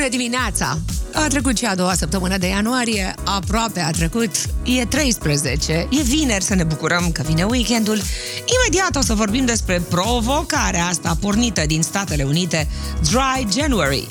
bună dimineața! A trecut și a doua săptămână de ianuarie, aproape a trecut, e 13, e vineri să ne bucurăm că vine weekendul. Imediat o să vorbim despre provocarea asta pornită din Statele Unite, Dry January.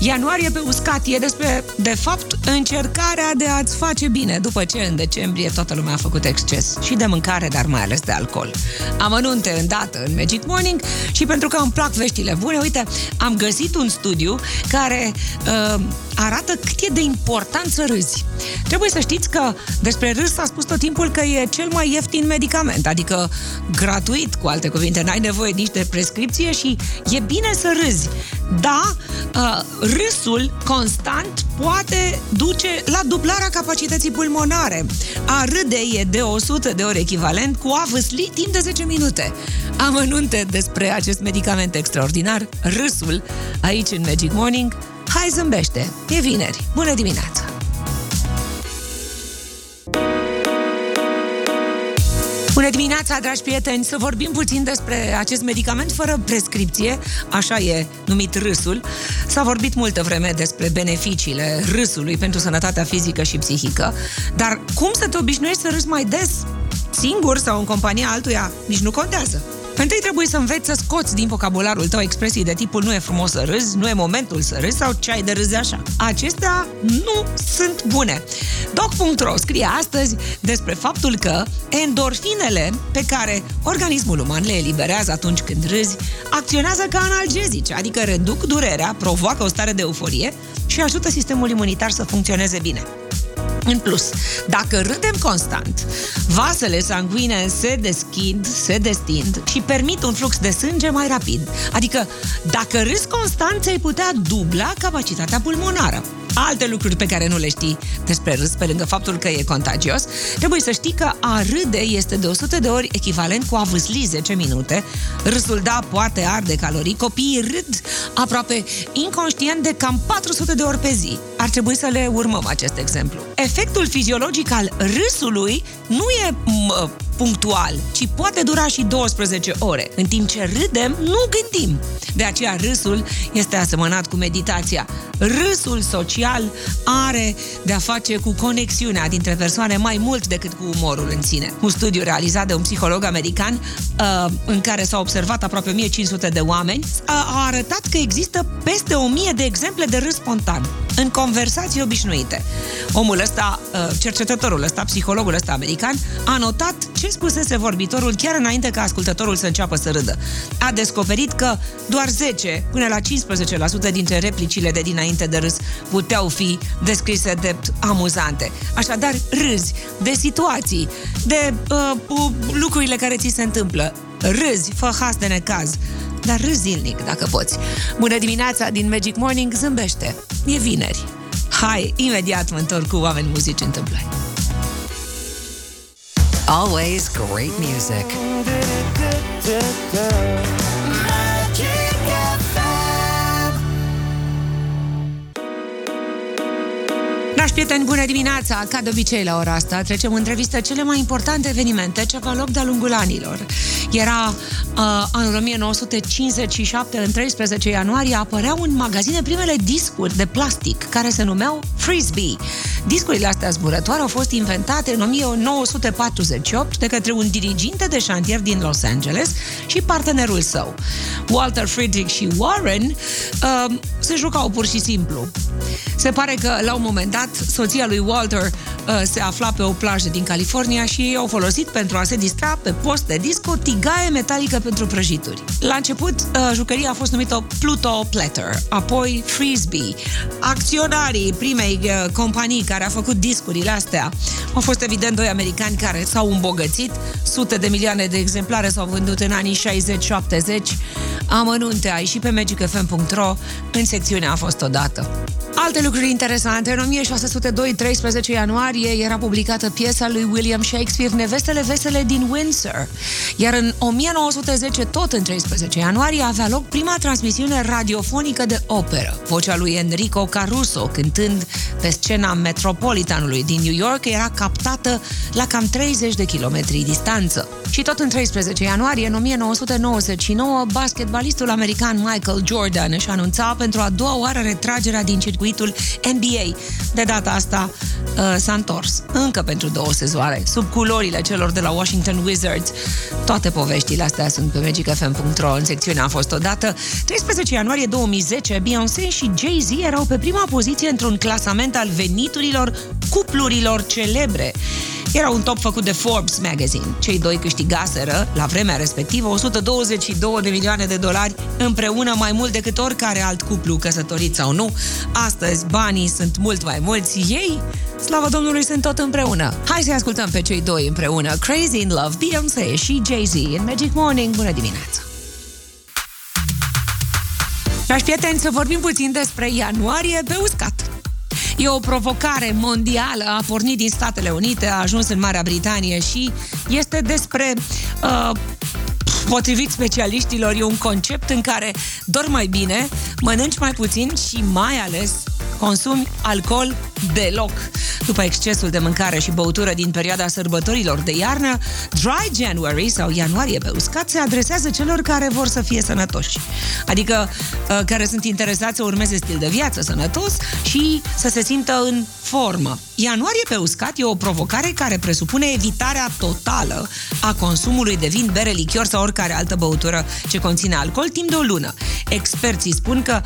Ianuarie pe uscat e despre, de fapt, încercarea de a-ți face bine după ce în decembrie toată lumea a făcut exces și de mâncare, dar mai ales de alcool. Amănunte îndată în Magic Morning și pentru că îmi plac veștile bune, uite, am găsit un studiu care uh, arată cât e de important să râzi. Trebuie să știți că despre râs s-a spus tot timpul că e cel mai ieftin medicament, adică gratuit, cu alte cuvinte, n-ai nevoie nici de prescripție și e bine să râzi. Da, uh, râsul constant poate duce la dublarea capacității pulmonare. A râde e de 100 de ori echivalent cu a vâsli timp de 10 minute. Amănunte despre acest medicament extraordinar, râsul, aici în Magic Morning. Hai zâmbește! E vineri! Bună dimineața! Bună dimineața, dragi prieteni! Să vorbim puțin despre acest medicament fără prescripție, așa e numit râsul. S-a vorbit multă vreme despre beneficiile râsului pentru sănătatea fizică și psihică, dar cum să te obișnuiești să râzi mai des? Singur sau în compania altuia? Nici nu contează. Întâi trebuie să înveți să scoți din vocabularul tău expresii de tipul nu e frumos să râzi, nu e momentul să râzi sau ce ai de râzi așa. Acestea nu sunt bune. Doc.ro scrie astăzi despre faptul că endorfinele pe care organismul uman le eliberează atunci când râzi acționează ca analgezice, adică reduc durerea, provoacă o stare de euforie și ajută sistemul imunitar să funcționeze bine. În plus, dacă râdem constant, vasele sanguine se deschid, se destind și permit un flux de sânge mai rapid. Adică, dacă râzi constant, ți-ai putea dubla capacitatea pulmonară alte lucruri pe care nu le știi despre râs, pe lângă faptul că e contagios, trebuie să știi că a râde este de 100 de ori echivalent cu a vâsli 10 minute. Râsul, da, poate arde calorii. Copiii râd aproape inconștient de cam 400 de ori pe zi. Ar trebui să le urmăm acest exemplu. Efectul fiziologic al râsului nu e m- punctual, ci poate dura și 12 ore. În timp ce râdem, nu gândim. De aceea râsul este asemănat cu meditația. Râsul social are de-a face cu conexiunea dintre persoane mai mult decât cu umorul în sine. Un studiu realizat de un psiholog american uh, în care s-au observat aproape 1500 de oameni a arătat că există peste 1000 de exemple de râs spontan în conversații obișnuite. Omul ăsta, uh, cercetătorul ăsta, psihologul ăsta american, a notat ce spusese vorbitorul chiar înainte ca ascultătorul să înceapă să râdă. A descoperit că doar 10 până la 15% dintre replicile de dinainte de râs puteau fi descrise de amuzante. Așadar, râzi de situații, de uh, lucrurile care ți se întâmplă. Râzi, fă has de necaz, dar râzi zilnic dacă poți. Bună dimineața din Magic Morning, zâmbește. E vineri. Hai, imediat mă întorc cu oameni muzici întâmplări. Always great music. Magic FM Dragi prieteni, bună dimineața! Ca de obicei la ora asta trecem în revistă cele mai importante evenimente ce au loc de-a lungul anilor. Era uh, anul 1957, în 13 ianuarie, apăreau în magazine primele discuri de plastic care se numeau Frisbee. Discurile astea zburătoare au fost inventate în 1948 de către un diriginte de șantier din Los Angeles și partenerul său. Walter Friedrich și Warren uh, se jucau pur și simplu. Se pare că, la un moment dat, soția lui Walter uh, se afla pe o plajă din California și ei au folosit pentru a se distra pe post de disco tigaie metalică pentru prăjituri. La început, uh, jucăria a fost numită Pluto Platter, apoi Frisbee. Acționarii primei uh, companii care a făcut discurile astea au fost evident doi americani care s-au îmbogățit, sute de milioane de exemplare s-au vândut în anii 60-70. Amănunte ai și pe magicfm.ro în secțiunea A fost odată. Alte lucruri interesante. În 1602, 13 ianuarie, era publicată piesa lui William Shakespeare, Nevestele Vesele din Windsor. Iar în 1910, tot în 13 ianuarie, avea loc prima transmisiune radiofonică de operă. Vocea lui Enrico Caruso, cântând pe scena Metropolitanului din New York, era captată la cam 30 de kilometri distanță. Și tot în 13 ianuarie, în 1999, basketbalistul american Michael Jordan își anunța pentru a doua oară retragerea din circuitul NBA. De data asta uh, s-a întors încă pentru două sezoane, sub culorile celor de la Washington Wizards. Toate poveștile astea sunt pe magicfm.ro în secțiunea A fost odată. 13 ianuarie 2010, Beyoncé și Jay-Z erau pe prima poziție într-un clasament al veniturilor cuplurilor celebre. Era un top făcut de Forbes Magazine. Cei doi câștigaseră, la vremea respectivă, 122 de milioane de dolari împreună mai mult decât oricare alt cuplu căsătorit sau nu. Astăzi banii sunt mult mai mulți. Ei, slavă Domnului, sunt tot împreună. Hai să ascultăm pe cei doi împreună. Crazy in Love, Beyoncé și Jay-Z în Magic Morning. Bună dimineața! Dragi prieteni, să vorbim puțin despre ianuarie pe uscat. E o provocare mondială, a pornit din Statele Unite, a ajuns în Marea Britanie și este despre uh, potrivit specialiștilor, e un concept în care dormi mai bine, mănânci mai puțin și mai ales consumi alcool deloc. După excesul de mâncare și băutură din perioada sărbătorilor de iarnă, Dry January sau ianuarie pe uscat se adresează celor care vor să fie sănătoși. Adică uh, care sunt interesați să urmeze stil de viață sănătos și să se simtă în formă. Ianuarie pe uscat e o provocare care presupune evitarea totală a consumului de vin, bere, lichior sau oricare altă băutură ce conține alcool timp de o lună. Experții spun că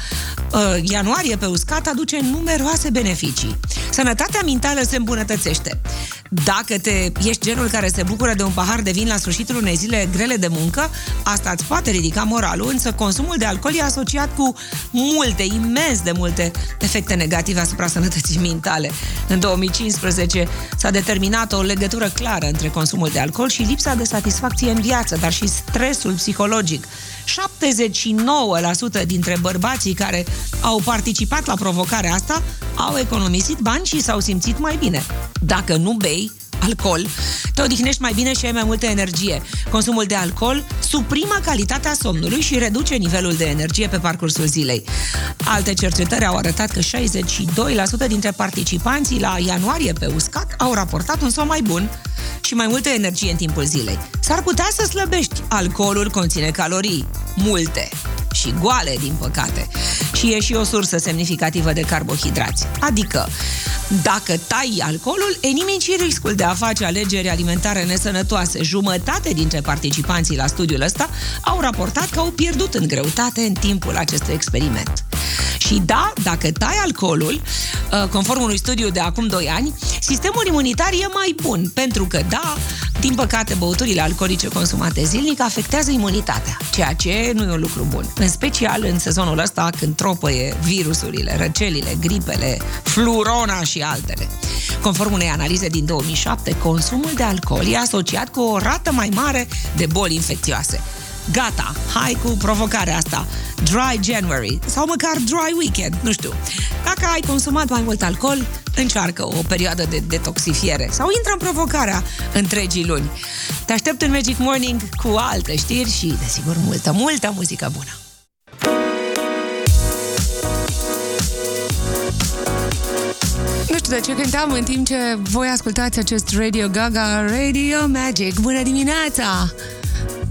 uh, ianuarie pe uscat aduce numeroase beneficii. Sănătatea mentală se îmbunătățește. Dacă te ești genul care se bucură de un pahar de vin la sfârșitul unei zile grele de muncă, asta îți poate ridica moralul, însă consumul de alcool e asociat cu multe, imens de multe efecte negative asupra sănătății mentale. În 2015 s-a determinat o legătură clară între consumul de alcool și lipsa de satisfacție în viață, dar și stresul psihologic. 79% dintre bărbații care au participat la provocarea asta au economisit bani și s-au simțit mai bine. Dacă nu bei, alcool, te odihnești mai bine și ai mai multă energie. Consumul de alcool suprimă calitatea somnului și reduce nivelul de energie pe parcursul zilei. Alte cercetări au arătat că 62% dintre participanții la ianuarie pe uscat au raportat un somn mai bun și mai multă energie în timpul zilei. S-ar putea să slăbești. Alcoolul conține calorii, multe și goale, din păcate. Și e și o sursă semnificativă de carbohidrați. Adică, dacă tai alcoolul, elimini și riscul de a face alegeri alimentare nesănătoase. Jumătate dintre participanții la studiul ăsta au raportat că au pierdut în greutate în timpul acestui experiment. Și da, dacă tai alcoolul, uh, conform unui studiu de acum 2 ani, sistemul imunitar e mai bun, pentru că da, din păcate, băuturile alcoolice consumate zilnic afectează imunitatea, ceea ce nu e un lucru bun. În special în sezonul ăsta când tropăie virusurile, răcelile, gripele, flurona și altele. Conform unei analize din 2007, consumul de alcool e asociat cu o rată mai mare de boli infecțioase. Gata, hai cu provocarea asta. Dry January sau măcar Dry Weekend, nu știu. Dacă ai consumat mai mult alcool, încearcă o perioadă de detoxifiere sau intră în provocarea întregii luni. Te aștept în Magic Morning cu alte știri și, desigur, multă, multă muzică bună. Nu știu de ce cântam în timp ce voi ascultați acest Radio Gaga Radio Magic. Bună dimineața!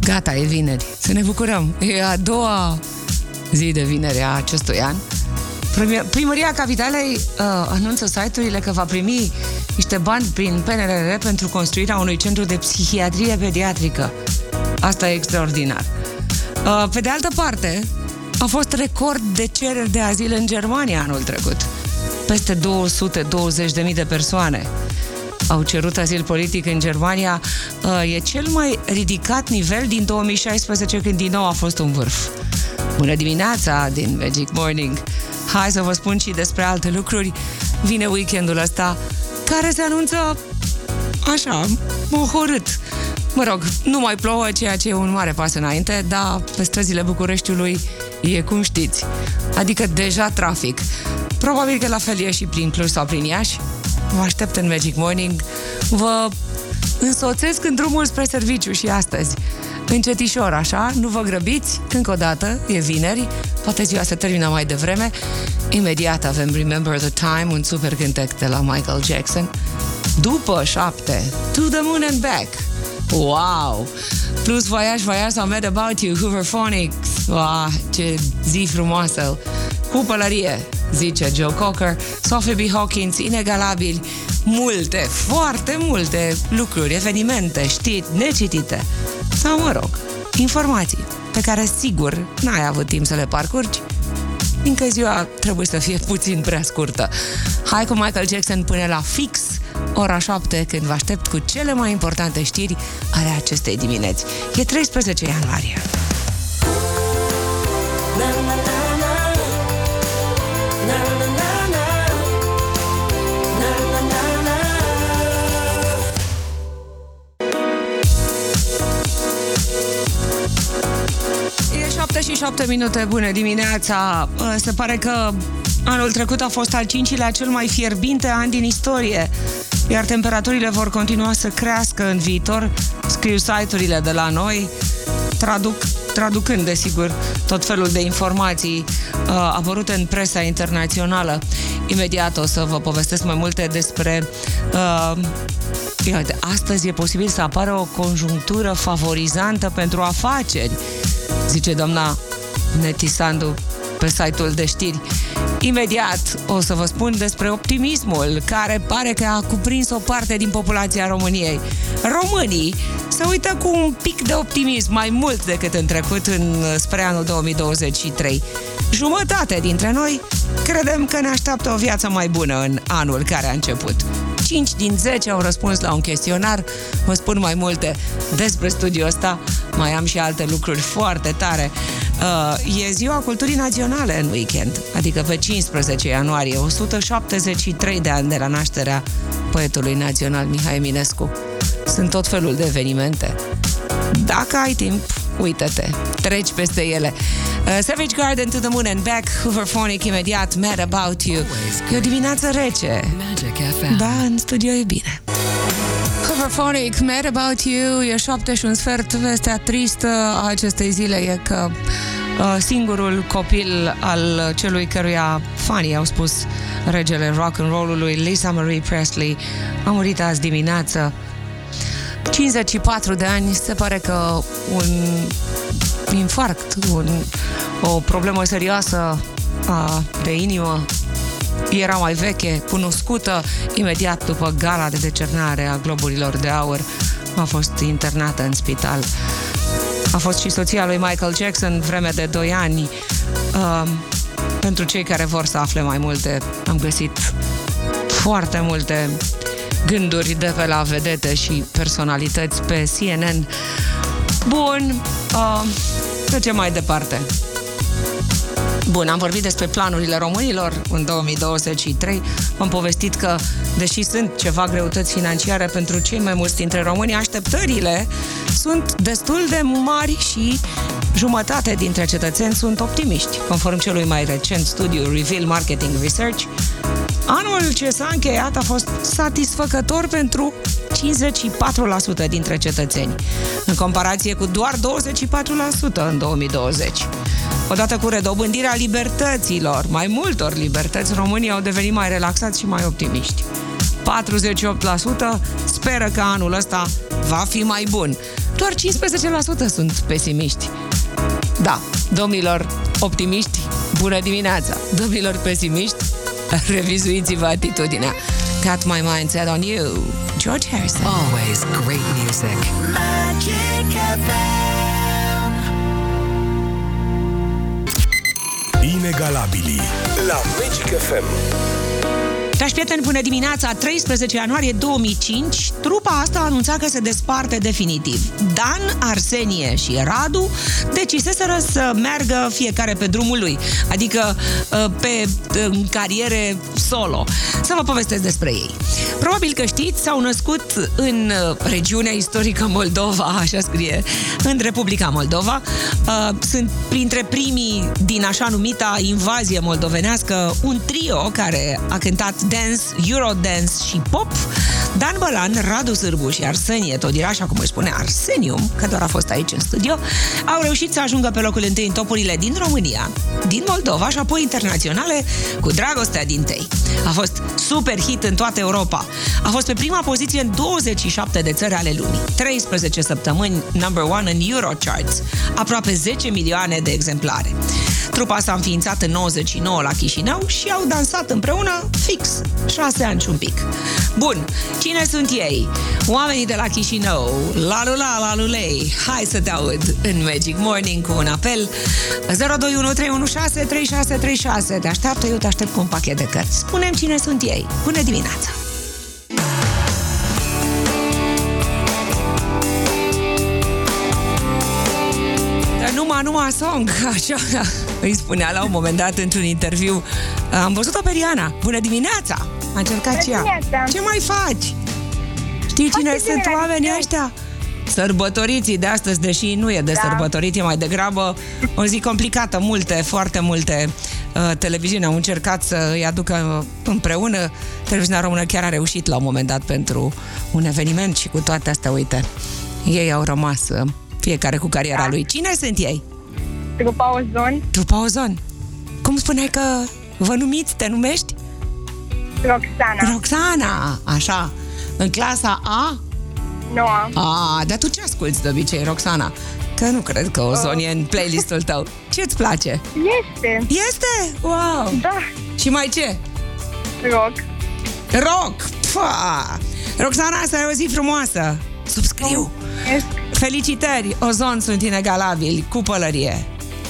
Gata, e vineri. Să ne bucurăm. E a doua zi de vineri a acestui an. Primi- Primăria Capitalei uh, anunță site-urile că va primi niște bani prin PNRR pentru construirea unui centru de psihiatrie pediatrică. Asta e extraordinar. Uh, pe de altă parte, a fost record de cereri de azil în Germania anul trecut. Peste 220.000 de persoane au cerut azil politic în Germania. Uh, E cel mai ridicat nivel din 2016, când din nou a fost un vârf. Bună dimineața din Magic Morning! Hai să vă spun și despre alte lucruri. Vine weekendul ăsta care se anunță așa, mohorât. Mă rog, nu mai plouă, ceea ce e un mare pas înainte, dar pe străzile Bucureștiului e cum știți. Adică deja trafic. Probabil că la fel e și prin Cluj sau prin Iași. Vă aștept în Magic Morning. Vă însoțesc în drumul spre serviciu și astăzi. Încetișor, așa, nu vă grăbiți, încă o dată, e vineri, poate ziua se termină mai devreme. Imediat avem Remember the Time, un super cântec de la Michael Jackson. După șapte, To the Moon and Back. Wow! Plus Voyage, Voyage sau Mad About You, Hooverphonics. Wow, ce zi frumoasă! Cu pălărie, zice Joe Cocker, Sophie B. Hawkins, inegalabili, multe, foarte multe lucruri, evenimente, știri necitite. Sau, mă rog, informații pe care sigur n-ai avut timp să le parcurgi, fiindcă ziua trebuie să fie puțin prea scurtă. Hai cu Michael Jackson până la fix ora 7, când vă aștept cu cele mai importante știri ale acestei dimineți. E 13 ianuarie. 7 și 7 minute, bună dimineața! Uh, Se pare că anul trecut a fost al cincilea cel mai fierbinte an din istorie, iar temperaturile vor continua să crească în viitor, scriu site-urile de la noi, traduc, traducând, desigur, tot felul de informații uh, apărute în presa internațională. Imediat o să vă povestesc mai multe despre uh, Iată, astăzi e posibil să apară o conjunctură favorizantă pentru afaceri, zice doamna Netisandu pe site-ul de știri. Imediat o să vă spun despre optimismul care pare că a cuprins o parte din populația României. Românii se uită cu un pic de optimism mai mult decât în trecut în, spre anul 2023. Jumătate dintre noi credem că ne așteaptă o viață mai bună în anul care a început. 5 din 10 au răspuns la un chestionar. Vă spun mai multe despre studiul ăsta. Mai am și alte lucruri foarte tare. Uh, e ziua culturii naționale în weekend, adică pe 15 ianuarie, 173 de ani de la nașterea poetului național Mihai Eminescu. Sunt tot felul de evenimente. Dacă ai timp, uită-te, treci peste ele. Uh, Savage Garden to the Moon and Back, Hooverphonic imediat, Mad About You. E o dimineață rece. Magic FM. Da, în studio e bine. Hooverphonic, Mad About You, e șapte și un sfert. Vestea tristă a acestei zile e că uh, singurul copil al celui căruia fanii au spus regele rock and roll-ului, Lisa Marie Presley, a murit azi dimineață. 54 de ani, se pare că un infarct, un, o problemă serioasă a, de inimă era mai veche, cunoscută, imediat după gala de decernare a Globurilor de Aur a fost internată în spital. A fost și soția lui Michael Jackson vreme de 2 ani. Uh, pentru cei care vor să afle mai multe, am găsit foarte multe gânduri de pe la vedete și personalități pe CNN. Bun, uh, trecem mai departe. Bun, am vorbit despre planurile românilor în 2023. V-am povestit că, deși sunt ceva greutăți financiare pentru cei mai mulți dintre români, așteptările sunt destul de mari și jumătate dintre cetățeni sunt optimiști, conform celui mai recent studiu Reveal Marketing Research. Anul ce s-a încheiat a fost satisfăcător pentru 54% dintre cetățeni, în comparație cu doar 24% în 2020. Odată cu redobândirea libertăților, mai multor libertăți, românii au devenit mai relaxați și mai optimiști. 48% speră că anul ăsta va fi mai bun. Doar 15% sunt pesimiști. Da, domnilor optimiști, bună dimineața! Domnilor pesimiști, revizuiți-vă atitudinea. Got my mind set on you. George Harrison. Always great music. Magic FM. Inegalabilii la Magic FM. Dragi prieteni, bună dimineața! 13 ianuarie 2005, trupa asta a anunțat că se desparte definitiv. Dan, Arsenie și Radu deciseseră să meargă fiecare pe drumul lui, adică uh, pe în cariere solo. Să vă povestesc despre ei. Probabil că știți, s-au născut în uh, regiunea istorică Moldova, așa scrie, în Republica Moldova. Uh, Sunt printre primii din așa numita invazie moldovenească un trio care a cântat dance, eurodance și pop. Dan Bălan, Radu Sârbu și Arsenie Todirașa, cum îi spune Arsenium, că doar a fost aici în studio, au reușit să ajungă pe locul întâi în topurile din România, din Moldova și apoi internaționale cu dragostea din tei. A fost super hit în toată Europa. A fost pe prima poziție în 27 de țări ale lumii. 13 săptămâni number one în Eurocharts. Aproape 10 milioane de exemplare. Trupa s-a înființat în 99 la Chișinău și au dansat împreună fix 6 ani și un pic. Bun, cine sunt ei? Oamenii de la Chișinău, la lula, la lulei. Hai să te aud în Magic Morning cu un apel 021 316 3636. Te așteaptă, eu te aștept cu un pachet de cărți. Spunem cine sunt ei. Bună dimineața! Dar numai, numai song, așa îi spunea la un moment dat într-un interviu. Am văzut-o pe Riana. Bună dimineața! A încercat și ea. dimineața! Ce mai faci? Știi cine Foarte sunt bine, oamenii eu. ăștia? Sărbătoriții de astăzi, deși nu e de Da. sărbătorit, e mai degrabă o zi complicată. Multe, foarte multe uh, televiziuni au încercat să îi aducă împreună. Televiziunea română chiar a reușit la un moment dat pentru un eveniment și cu toate astea, uite, ei au rămas uh, fiecare cu cariera Da. lui. Cine sunt ei? Trupa Ozon, Trupa Ozon. Cum spuneai că vă numiți, te numești? Roxana, Roxana, așa. În clasa A? Noa, A, dar tu ce asculti de obicei, Roxana? Că nu cred că Ozon e în playlistul tău. Ce-ți place? este, Este? Wow! da, Și mai ce? rock, Rock! Pua! Roxana, asta e o zi frumoasă. Subscriu! Mulțumesc. Felicitări! Ozon sunt inegalabili cu pălărie.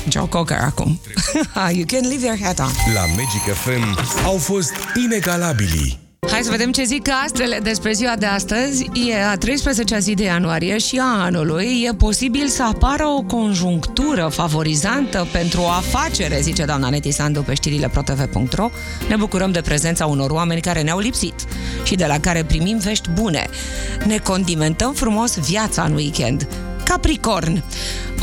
Joe Cocker acum. you can leave your hat on. La Magic FM au fost inegalabili. Hai să vedem ce zic astrele despre ziua de astăzi. E a 13-a zi de ianuarie și a anului. E posibil să apară o conjunctură favorizantă pentru o afacere, zice doamna Neti Sandu pe știrile protv.ro. Ne bucurăm de prezența unor oameni care ne-au lipsit și de la care primim vești bune. Ne condimentăm frumos viața în weekend. Capricorn.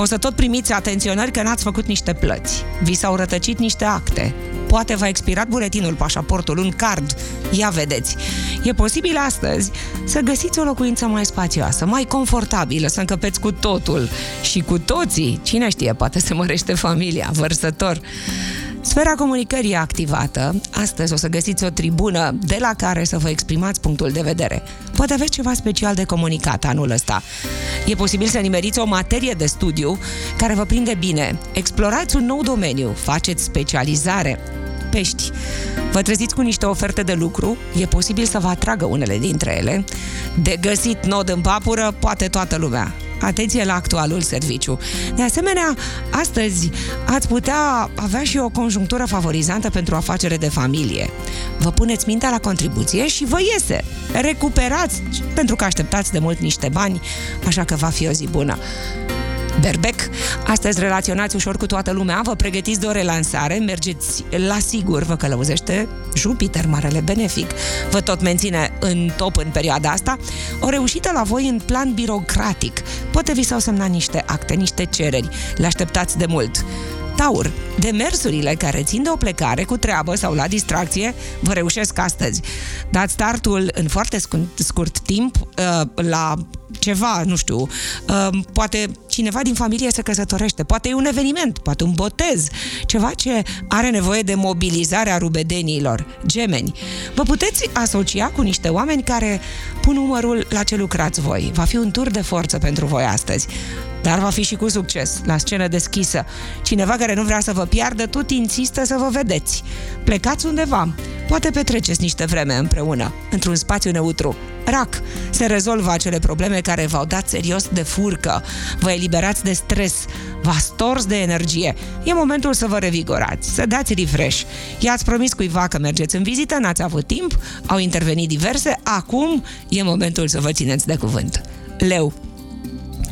O să tot primiți atenționări că n-ați făcut niște plăți. Vi s-au rătăcit niște acte. Poate v-a expirat buletinul, pașaportul, un card. Ia vedeți. E posibil astăzi să găsiți o locuință mai spațioasă, mai confortabilă, să încăpeți cu totul și cu toții. Cine știe, poate se mărește familia, vărsător. Sfera comunicării e activată. Astăzi o să găsiți o tribună de la care să vă exprimați punctul de vedere. Poate aveți ceva special de comunicat anul ăsta. E posibil să nimeriți o materie de studiu care vă prinde bine. Explorați un nou domeniu, faceți specializare. Pești. Vă treziți cu niște oferte de lucru, e posibil să vă atragă unele dintre ele. De găsit nod în papură, poate toată lumea. Atenție la actualul serviciu. De asemenea, astăzi ați putea avea și o conjunctură favorizantă pentru o afacere de familie. Vă puneți mintea la contribuție și vă iese. Recuperați, pentru că așteptați de mult niște bani, așa că va fi o zi bună. Berbec. Astăzi relaționați ușor cu toată lumea, vă pregătiți de o relansare, mergeți la sigur, vă călăuzește Jupiter, marele benefic. Vă tot menține în top în perioada asta. O reușită la voi în plan birocratic. Poate vi s-au semnat niște acte, niște cereri. Le așteptați de mult. Taur, demersurile care țin de o plecare cu treabă sau la distracție vă reușesc astăzi. Dați startul în foarte scurt, scurt timp uh, la ceva, nu știu, uh, poate cineva din familie se căsătorește, poate e un eveniment, poate un botez, ceva ce are nevoie de mobilizarea rubedenilor, gemeni. Vă puteți asocia cu niște oameni care pun umărul la ce lucrați voi. Va fi un tur de forță pentru voi astăzi. Dar va fi și cu succes, la scenă deschisă. Cineva care nu vrea să vă piardă, tot insistă să vă vedeți. Plecați undeva, poate petreceți niște vreme împreună, într-un spațiu neutru. Rac, se rezolvă acele probleme care v-au dat serios de furcă. Vă eliberați de stres, vă v-a stors de energie. E momentul să vă revigorați, să dați refresh. I-ați promis cuiva că mergeți în vizită, n-ați avut timp, au intervenit diverse, acum e momentul să vă țineți de cuvânt. Leu,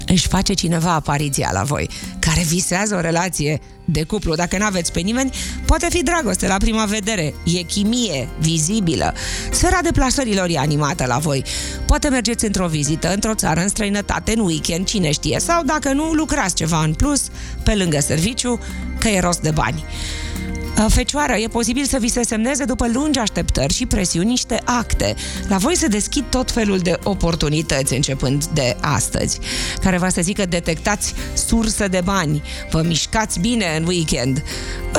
își face cineva apariția la voi, care visează o relație de cuplu. Dacă nu aveți pe nimeni, poate fi dragoste la prima vedere. E chimie vizibilă. Sfera deplasărilor e animată la voi. Poate mergeți într-o vizită, într-o țară, în străinătate, în weekend, cine știe. Sau dacă nu, lucrați ceva în plus, pe lângă serviciu, că e rost de bani. Fecioară, e posibil să vi se semneze după lungi așteptări și presiuni niște acte. La voi se deschid tot felul de oportunități începând de astăzi, care va să zică detectați sursă de bani, vă mișcați bine în weekend.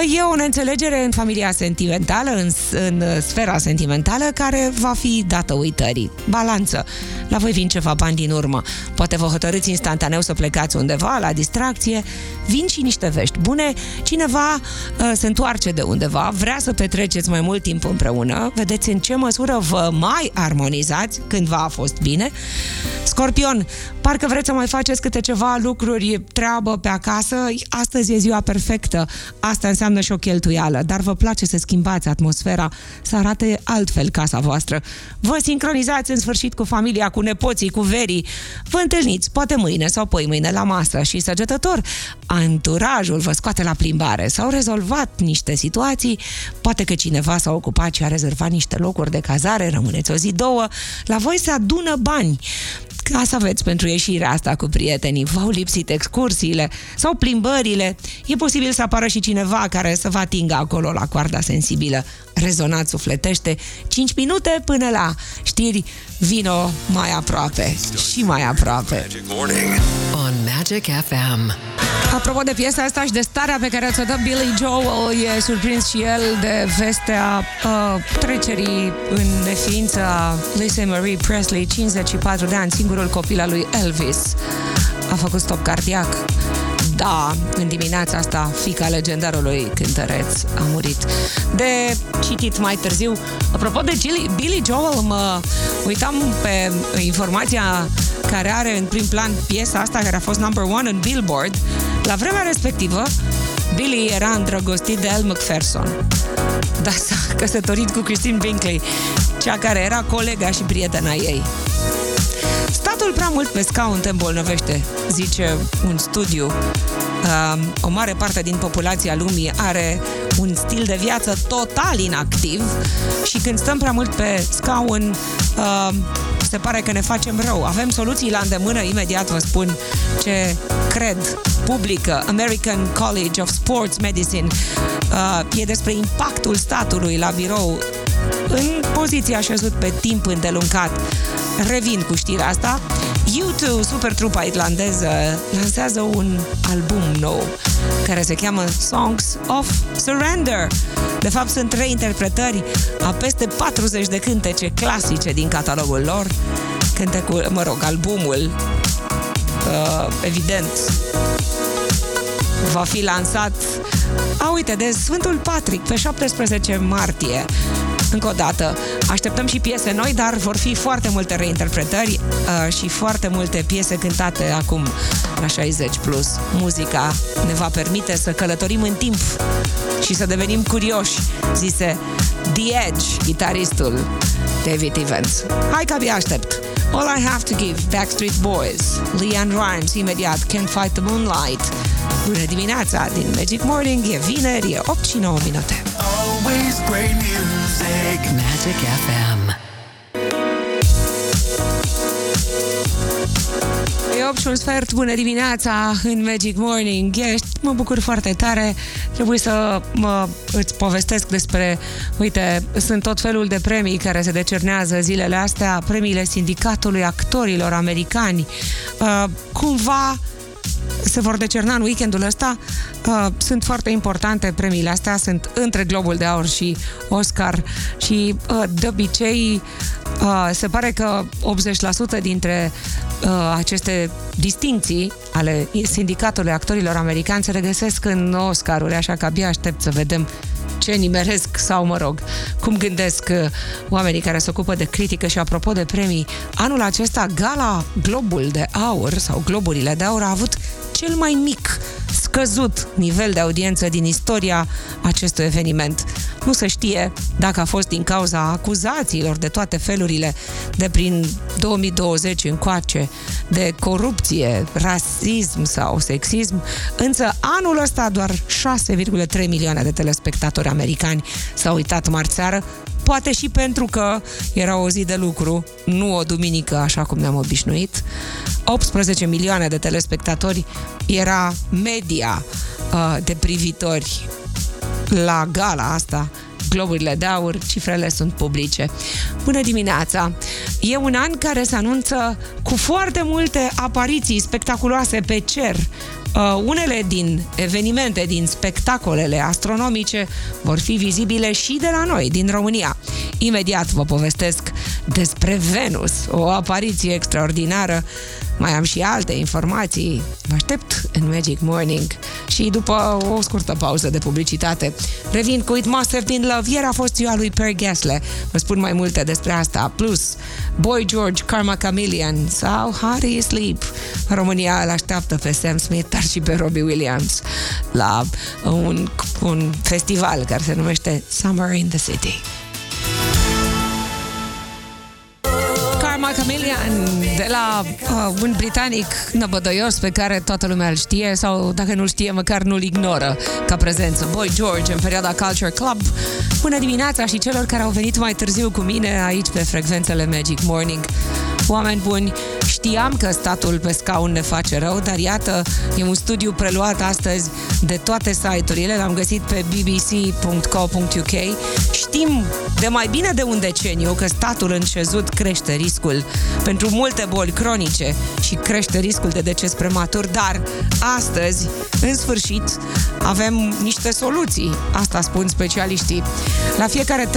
E o neînțelegere în familia sentimentală, în, în sfera sentimentală, care va fi dată uitării. Balanță. La voi vin ceva bani din urmă. Poate vă hotărâți instantaneu să plecați undeva, la distracție. Vin și niște vești bune. Cineva uh, se întoarce de undeva, vrea să petreceți mai mult timp împreună, vedeți în ce măsură vă mai armonizați, cândva a fost bine. Scorpion, parcă vreți să mai faceți câte ceva lucruri, treabă pe acasă, astăzi e ziua perfectă, asta înseamnă și o cheltuială, dar vă place să schimbați atmosfera, să arate altfel casa voastră. Vă sincronizați în sfârșit cu familia, cu nepoții, cu verii, vă întâlniți, poate mâine sau poi mâine la masă și săgetător, anturajul vă scoate la plimbare, s-au rezolvat niște situații, poate că cineva s-a ocupat și a rezervat niște locuri de cazare, rămâneți o zi, două, la voi se adună bani ca să aveți pentru ieșirea asta cu prietenii. V-au lipsit excursiile sau plimbările. E posibil să apară și cineva care să vă atingă acolo la coarda sensibilă. Rezonat sufletește 5 minute până la știri vino mai aproape și mai aproape. On Magic FM. Apropo de piesa asta și de starea pe care o dă Billy Joel, e surprins și el de vestea uh, trecerii în neființă a Lisa Marie Presley, 54 de ani, singurul copil al lui Elvis. A făcut stop cardiac. Da, în dimineața asta, fica legendarului cântăreț a murit. De citit mai târziu, apropo de Billy Joel, mă uitam pe informația care are în prim plan piesa asta care a fost number one în Billboard. La vremea respectivă, Billy era îndrăgostit de Elle Macpherson. Dar s-a căsătorit cu Christine Binkley, cea care era colega și prietena ei. Statul prea mult pe scaun te îmbolnăvește, zice un studiu. Uh, o mare parte din populația lumii are un stil de viață total inactiv și când stăm prea mult pe scaun, uh, se pare că ne facem rău. Avem soluții la îndemână, imediat vă spun ce cred. Publică, American College of Sports Medicine. Uh, e despre impactul statului la birou în poziție așezut pe timp îndelungat. Revin cu știrea asta. U2, super trupa irlandeză, lansează un album nou care se cheamă Songs of Surrender. De fapt, sunt trei interpretări a peste 40 de cântece clasice din catalogul lor. Cântecul, mă rog, albumul, uh, evident, va fi lansat a, uite, de Sfântul Patrick pe 17 martie. Încă o dată, așteptăm și piese noi, dar vor fi foarte multe reinterpretări uh, și foarte multe piese cântate acum la 60+. Plus. Muzica ne va permite să călătorim în timp și să devenim curioși, zise The Edge, gitaristul David Evans. Hai că abia aștept! All I Have to Give, Backstreet Boys, Leanne Rimes, imediat Can't Fight the Moonlight. Bună dimineața din Magic Morning, e vineri, e 8 și 9 minute. Always great music. Magic FM. E 8 și un sfert, bună dimineața în Magic Morning. Ești, mă bucur foarte tare. Trebuie să mă, îți povestesc despre, uite, sunt tot felul de premii care se decernează zilele astea, premiile Sindicatului Actorilor Americani. Uh, cumva se vor decerna în weekendul ăsta. Uh, sunt foarte importante premiile astea, sunt între Globul de Aur și Oscar și uh, de obicei uh, se pare că 80% dintre uh, aceste distinții ale sindicatului actorilor americani se regăsesc în Oscaruri, așa că abia aștept să vedem ce nimeresc sau, mă rog, cum gândesc uh, oamenii care se ocupă de critică și apropo de premii, anul acesta Gala Globul de Aur sau Globurile de Aur a avut cel mai mic scăzut nivel de audiență din istoria acestui eveniment. Nu se știe dacă a fost din cauza acuzațiilor de toate felurile de prin 2020 încoace, de corupție, rasism sau sexism, însă anul ăsta doar 6,3 milioane de telespectatori americani s-au uitat marțeară, poate și pentru că era o zi de lucru, nu o duminică așa cum ne-am obișnuit. 18 milioane de telespectatori era media uh, de privitori la gala asta Globurile de Aur, cifrele sunt publice. Bună dimineața! E un an care se anunță cu foarte multe apariții spectaculoase pe cer. Uh, unele din evenimente, din spectacolele astronomice vor fi vizibile și de la noi, din România. Imediat vă povestesc despre Venus, o apariție extraordinară mai am și alte informații. Vă aștept în Magic Morning și după o scurtă pauză de publicitate revin cu It Must Have Been Love. Ieri a fost ziua lui Per Gessle. Vă spun mai multe despre asta. Plus, Boy George, Karma Chameleon sau How Do You Sleep? România îl așteaptă pe Sam Smith, dar și pe Robbie Williams la un, un festival care se numește Summer in the City. Karma Chameleon de la uh, un britanic năbădăios pe care toată lumea îl știe sau dacă nu-l știe, măcar nu-l ignoră ca prezență. Boy George în perioada Culture Club. Bună dimineața și celor care au venit mai târziu cu mine aici pe frecvențele Magic Morning. Oameni buni, știam că statul pe scaun ne face rău, dar iată, e un studiu preluat astăzi de toate site-urile, l-am găsit pe bbc.co.uk. Știm de mai bine de un deceniu că statul încezut crește riscul pentru multe boli cronice și crește riscul de deces prematur, dar astăzi, în sfârșit, avem niște soluții. Asta spun specialiștii. La fiecare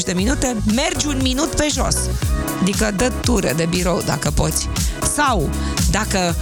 30-40 de minute mergi un minut pe jos. Adică dă ture de birou dacă poți. Sau, dacă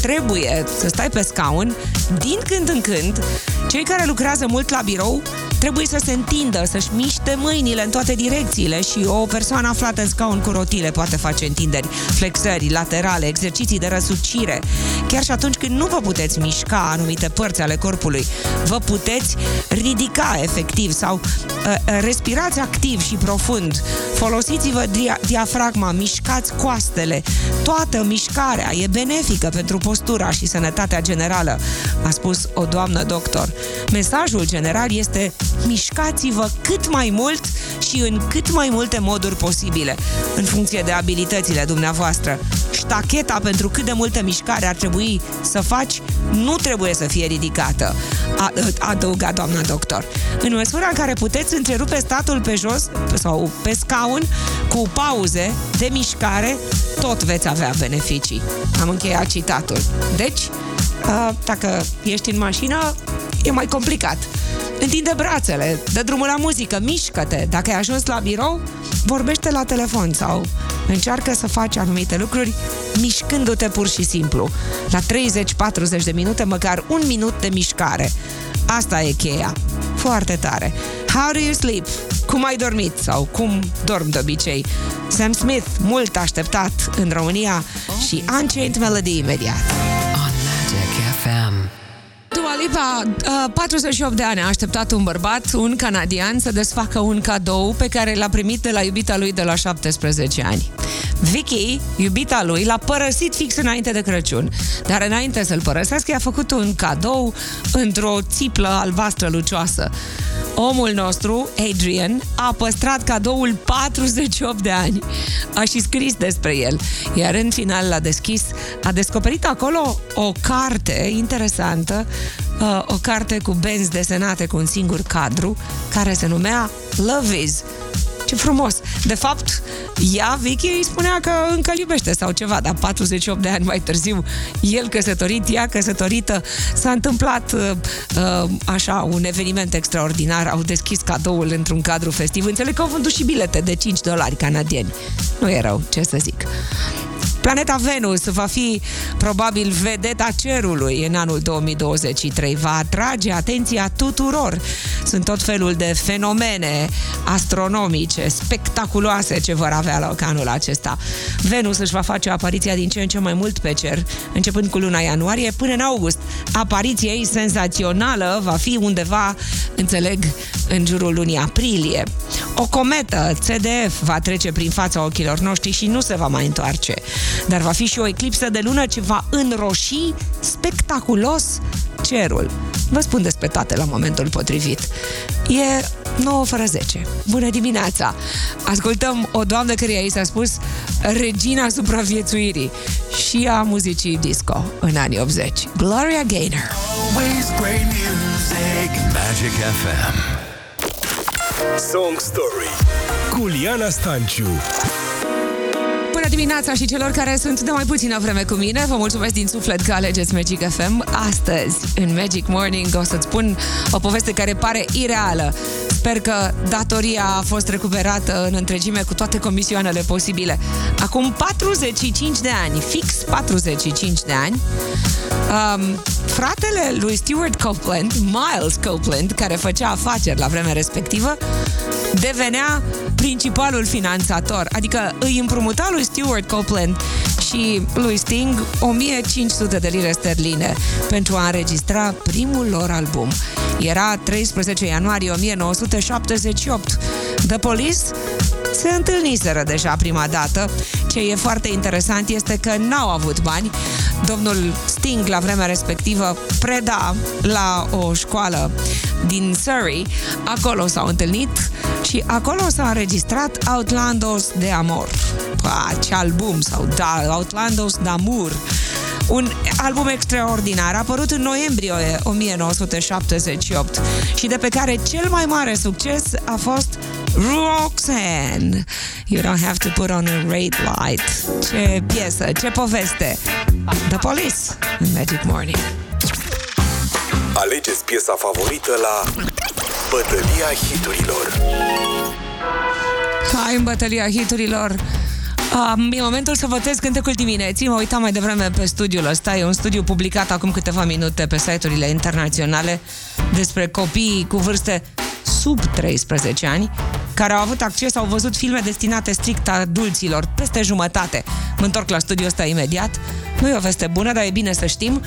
trebuie să stai pe scaun, din când în când, cei care lucrează mult la birou trebuie să se întindă, să-și miște mâinile în toate direcțiile și o persoană aflată în scaun cu rotile poate face întinderi, flexări laterale, exerciții de răsucire. Chiar și atunci când nu vă puteți mișca anumite părți ale corpului, vă puteți ridica efectiv sau uh, uh respirați activ și profund. Folosiți-vă dia- diafragma, mișcați coastele. Toată mișcarea e benefică pentru postura și sănătatea generală, a spus o doamnă doctor. Mesajul general este mișcați-vă cât mai mult și în cât mai multe moduri posibile, în funcție de abilitățile dumneavoastră. Ștacheta pentru cât de multă mișcare ar trebui să faci nu trebuie să fie ridicată, a, adăuga doamna doctor. În măsura în care puteți întrerupe statul pe jos sau pe scaun cu pauze de mișcare, tot veți avea beneficii. Am încheiat citatul. Deci, dacă ești în mașină, e mai complicat. Întinde brațele, dă drumul la muzică, mișcă-te. Dacă ai ajuns la birou, vorbește la telefon sau încearcă să faci anumite lucruri mișcându-te pur și simplu. La 30-40 de minute, măcar un minut de mișcare. Asta e cheia. Foarte tare. How do you sleep? Cum ai dormit? Sau cum dorm de obicei? Sam Smith, mult așteptat în România și Unchained Melody imediat. On Magic FM. Dua Lipa, 48 de ani, a așteptat un bărbat, un canadian, să desfacă un cadou pe care l-a primit de la iubita lui de la 17 ani. Vicky, iubita lui, l-a părăsit fix înainte de Crăciun. Dar înainte să-l părăsească, i-a făcut un cadou într-o țiplă albastră lucioasă. Omul nostru, Adrian, a păstrat cadoul 48 de ani. A și scris despre el. Iar în final l-a deschis, a descoperit acolo o carte interesantă, uh, o carte cu benzi desenate cu un singur cadru, care se numea Love Is ce frumos! De fapt, ea, Vicky, îi spunea că încă iubește sau ceva, dar 48 de ani mai târziu, el căsătorit, ea căsătorită, s-a întâmplat uh, uh, așa un eveniment extraordinar, au deschis cadoul într-un cadru festiv. Înțeleg că au vândut și bilete de 5 dolari canadieni. Nu e rău, ce să zic. Planeta Venus va fi probabil vedeta cerului în anul 2023. Va atrage atenția tuturor. Sunt tot felul de fenomene astronomice spectaculoase ce vor avea loc anul acesta. Venus își va face apariția din ce în ce mai mult pe cer, începând cu luna ianuarie până în august. Apariția ei senzațională va fi undeva, înțeleg, în jurul lunii aprilie. O cometă CDF va trece prin fața ochilor noștri și nu se va mai întoarce. Dar va fi și o eclipsă de lună ce va înroși spectaculos cerul. Vă spun despre toate la momentul potrivit. E 9 fără 10. Bună dimineața! Ascultăm o doamnă care i s-a spus regina supraviețuirii și a muzicii disco în anii 80. Gloria Gaynor. Always great music. Magic FM. Song Story cu Liana Stanciu. Bună dimineața și celor care sunt de mai puțină vreme cu mine. Vă mulțumesc din suflet că alegeți Magic FM. Astăzi, în Magic Morning, o să-ți spun o poveste care pare ireală. Sper că datoria a fost recuperată în întregime cu toate comisioanele posibile. Acum 45 de ani, fix 45 de ani, um, fratele lui Stuart Copeland, Miles Copeland, care făcea afaceri la vremea respectivă, devenea principalul finanțator, adică îi împrumuta lui Stuart Copeland și lui Sting 1500 de lire sterline pentru a înregistra primul lor album. Era 13 ianuarie 1978. The Police se întâlniseră deja prima dată. Ce e foarte interesant este că n-au avut bani. Domnul Sting, la vremea respectivă, preda la o școală din Surrey. Acolo s-au întâlnit și acolo s-a înregistrat Outlandos de Amor. Pa, ce album! Sau da, Outlandos de Amor. Un album extraordinar, apărut în noiembrie 1978 și de pe care cel mai mare succes a fost Roxanne. You don't have to put on a red light. Ce piesă, ce poveste. The Police în Magic Morning. Alegeți piesa favorită la Bătălia hiturilor. Hai în bătălia hiturilor. Um, e momentul să votez cântecul dimineții. Mă uitam mai devreme pe studiul ăsta. E un studiu publicat acum câteva minute pe site-urile internaționale despre copiii cu vârste sub 13 ani care au avut acces, au văzut filme destinate strict adulților, peste jumătate. Mă întorc la studiul ăsta imediat. Nu e o veste bună, dar e bine să știm.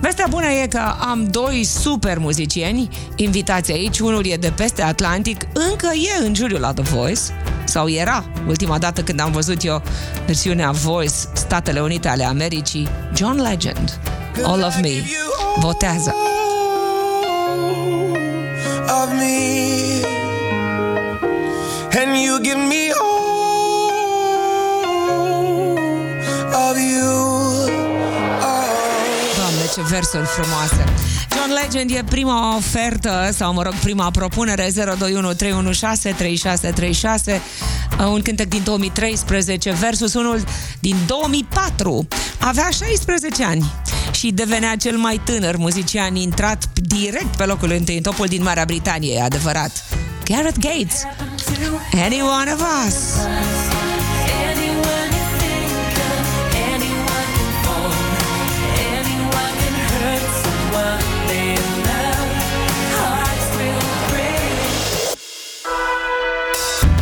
Vestea bună e că am doi super muzicieni invitați aici. Unul e de peste Atlantic, încă e în juriul la The Voice, sau era ultima dată când am văzut eu versiunea Voice Statele Unite ale Americii, John Legend, All of Me, votează. Of me. And you give me all of you. Doamne, ce versuri frumoase! John Legend e prima ofertă, sau mă rog, prima propunere 021 316 3636 un cântec din 2013 versus unul din 2004. Avea 16 ani și devenea cel mai tânăr muzician intrat direct pe locul întâi în topul din Marea Britanie, e adevărat. Gareth Gates, Any One of Us. Anyone you think of, anyone can fall, anyone can hurt someone they love. Hearts will break.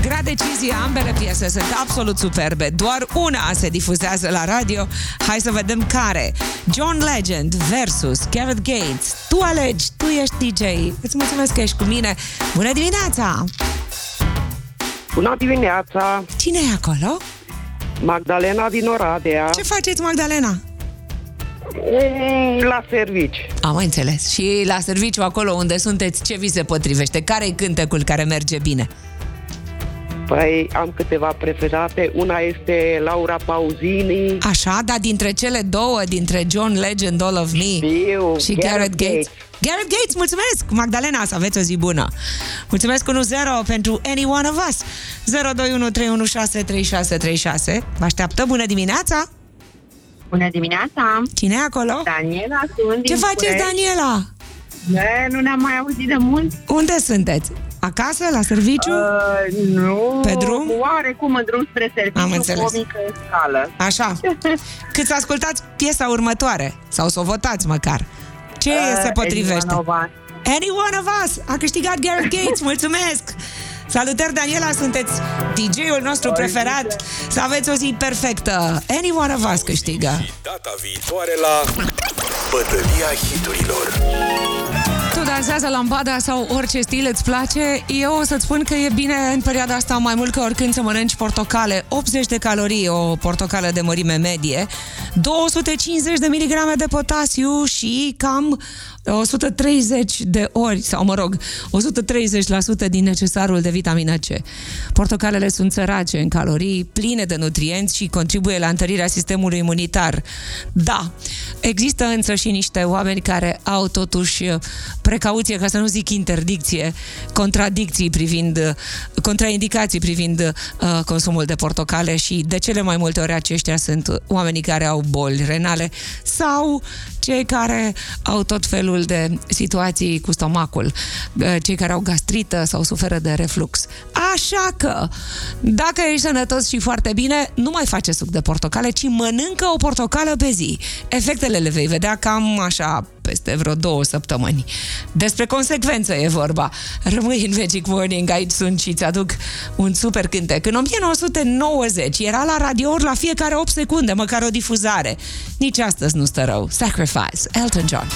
Grea decizie, ambele piese sunt absolut superbe. Doar una se difuzează la radio. Hai să vedem care. John Legend versus Gareth Gates. Tu alegi, tu ești DJ. Îți mulțumesc că ești cu mine. Bună dimineața! Bună dimineața! Cine e acolo? Magdalena din Oradea, Ce faceți, Magdalena? Mm, la servici. Am înțeles. Și la serviciu acolo unde sunteți, ce vi se potrivește? Care e cântecul care merge bine? Păi am câteva preferate. Una este Laura Pauzini. Așa, dar dintre cele două, dintre John Legend, All of Me Știu, și Gareth Gates. Gareth Gates, mulțumesc! Magdalena, să aveți o zi bună! Mulțumesc 1-0 pentru Any One of Us. 021 316 3636. Vă așteaptă, bună dimineața! Bună dimineața! Cine e acolo? Daniela sunt Ce din faceți, București. Daniela? E, nu ne-am mai auzit de mult. Unde sunteți? Acasă, la serviciu? Uh, nu. Pe drum? Oarecum în drum spre serviciu Am înțeles. cu o mică scală. Așa. Cât să ascultați piesa următoare? Sau să o votați măcar? Ce Uh, se potrivește? Any one of us. Any one of us! A câștigat Gareth Gates, mulțumesc! Salutări, Daniela, sunteți DJ-ul nostru preferat. Să aveți o zi perfectă. Any one of us câștigă. Și data viitoare la Bătălia hiturilor. Tu dansează lambada sau orice stil îți place, eu o să-ți spun că e bine în perioada asta mai mult ca oricând să mănânci portocale. 80 de calorii o portocală de mărime medie, 250 de miligrame de potasiu și cam 130 de ori, sau mă rog, 130% din necesarul de vitamina C. Portocalele sunt sărace în calorii, pline de nutrienți și contribuie la întărirea sistemului imunitar. Da, există însă și niște oameni care au totuși precauție, ca să nu zic interdicție, contradicții privind, contraindicații privind uh, consumul de portocale și de cele mai multe ori aceștia sunt oamenii care au boli renale sau cei care au tot felul de situații cu stomacul, uh, cei care au gastrită sau suferă de reflux. Așa că, dacă ești sănătos și foarte bine, nu mai face suc de portocale, ci mănâncă o portocală pe zi. Efectele le vei vedea cam așa peste vreo două săptămâni. Despre consecvență e vorba. Rămâi în Magic Morning, aici sunt și îți aduc un super cântec. În 1990 era la radiouri la fiecare 8 secunde, măcar o difuzare. Nici astăzi nu stă rău. Sacrifice, Elton John.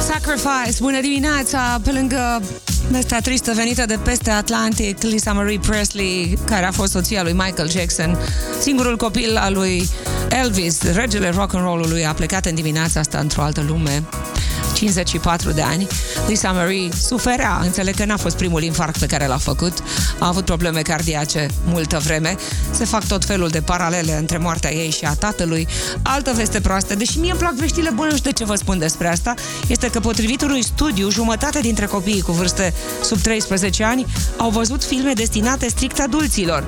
Sacrifice, bună dimineața! Pe lângă vestea tristă venită de peste Atlantic, Lisa Marie Presley, care a fost soția lui Michael Jackson, singurul copil al lui Elvis, regele rock and roll-ului, a plecat în dimineața asta într-o altă lume. 54 de ani. Lisa Marie suferea, înțeleg că n-a fost primul infarct pe care l-a făcut, a avut probleme cardiace multă vreme, se fac tot felul de paralele între moartea ei și a tatălui. Altă veste proastă, deși mie îmi plac veștile bune, nu știu de ce vă spun despre asta, este că potrivit unui studiu, jumătate dintre copiii cu vârste sub 13 ani au văzut filme destinate strict adulților.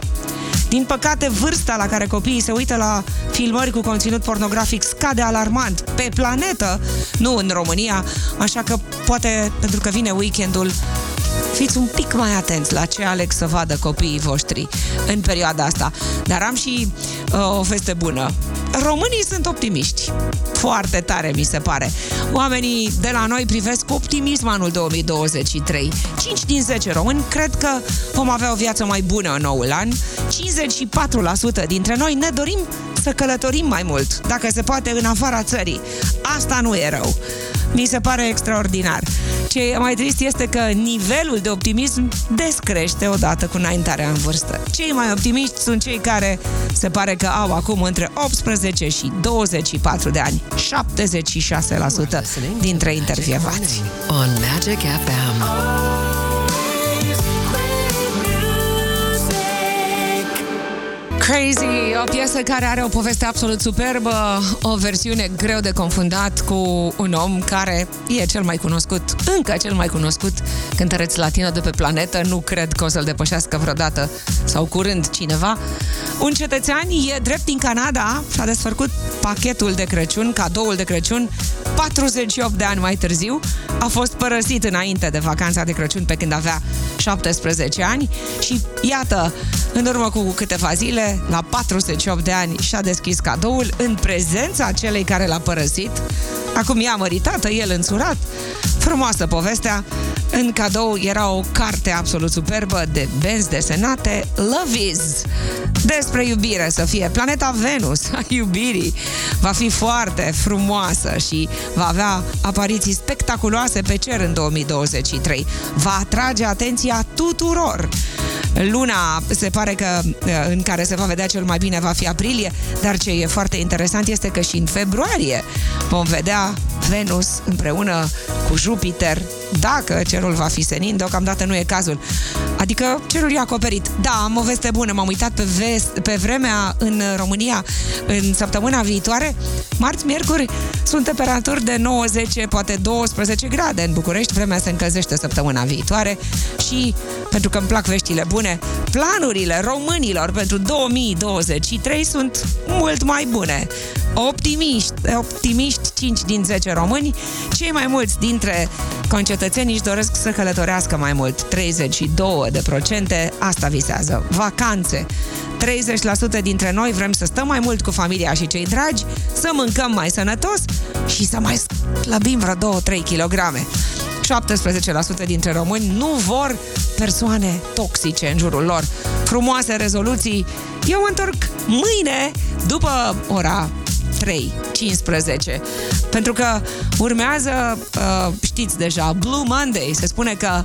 Din păcate, vârsta la care copiii se uită la filmări cu conținut pornografic scade alarmant pe planetă, nu în România, așa că poate pentru că vine weekendul fiți un pic mai atenți la ce aleg să vadă copiii voștri în perioada asta. Dar am și uh, o veste bună. Românii sunt optimiști. Foarte tare, mi se pare. Oamenii de la noi privesc cu optimism anul 2023. 5 din 10 români cred că vom avea o viață mai bună în noul an. 54% dintre noi ne dorim să călătorim mai mult, dacă se poate în afara țării. Asta nu e rău. Mi se pare extraordinar. Ce e mai trist este că nivelul de optimism descrește odată cu înaintarea în vârstă. Cei mai optimiști sunt cei care se pare că au acum între 18 și 24 de ani. 76% dintre intervievați. On Magic FM. Crazy, o piesă care are o poveste absolut superbă, o versiune greu de confundat cu un om care e cel mai cunoscut, încă cel mai cunoscut cântăreț latino de pe planetă, nu cred că o să-l depășească vreodată sau curând cineva. Un cetățean e drept din Canada, și-a desfăcut pachetul de Crăciun, cadoul de Crăciun, 48 de ani mai târziu, a fost părăsit înainte de vacanța de Crăciun pe când avea 17 ani. Și iată, în urmă cu câteva zile, la 48 de ani, și-a deschis cadoul în prezența celei care l-a părăsit. Acum ea măritată, el însurat. Frumoasă povestea. În cadou era o carte absolut superbă de benzi desenate, Love Is, despre iubire să fie. Planeta Venus a iubirii va fi foarte frumoasă și va avea apariții spectaculoase pe cer în 2023. Va atrage atenția tuturor. Luna se pare că în care se va vedea cel mai bine va fi aprilie, dar ce e foarte interesant este că și în februarie vom vedea Venus împreună cu Jupiter, dacă cerul va fi senin, deocamdată nu e cazul. Adică cerul e acoperit. Da, am o veste bună, m-am uitat pe, vest, pe vremea în România în săptămâna viitoare. Marți, miercuri sunt temperaturi de 9-10, poate 12 grade în București. Vremea se încălzește săptămâna viitoare și, pentru că îmi plac veștile bune, planurile românilor pentru 2023 sunt mult mai bune. Optimiști, optimiști 5 din 10 români, cei mai mulți dintre concetățenii își doresc să călătorească mai mult, 32 de procente, asta visează. Vacanțe, 30% dintre noi vrem să stăm mai mult cu familia și cei dragi, să mâncăm mai sănătos și să mai slăbim vreo 2-3 kg. 17% dintre români nu vor persoane toxice în jurul lor. Frumoase rezoluții. Eu mă întorc mâine după ora 3, 15. Pentru că urmează, uh, știți deja, Blue Monday. Se spune că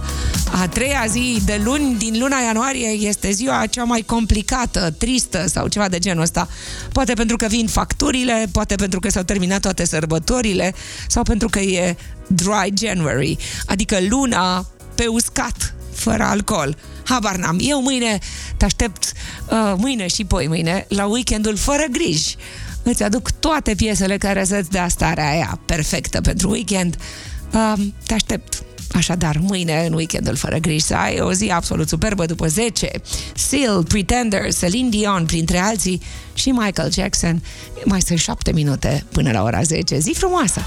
a treia zi de luni din luna ianuarie este ziua cea mai complicată, tristă sau ceva de genul ăsta. Poate pentru că vin facturile, poate pentru că s-au terminat toate sărbătorile sau pentru că e Dry January, adică luna pe uscat, fără alcool. Habar n-am. Eu mâine te aștept, uh, mâine și poi mâine, la weekendul fără griji. Îți aduc toate piesele care să-ți dea starea aia perfectă pentru weekend. Uh, te aștept Așadar, mâine, în weekendul fără griji, să ai o zi absolut superbă după 10. Seal, Pretender, Celine Dion, printre alții, și Michael Jackson. Mai sunt 7 minute până la ora 10. Zi frumoasă!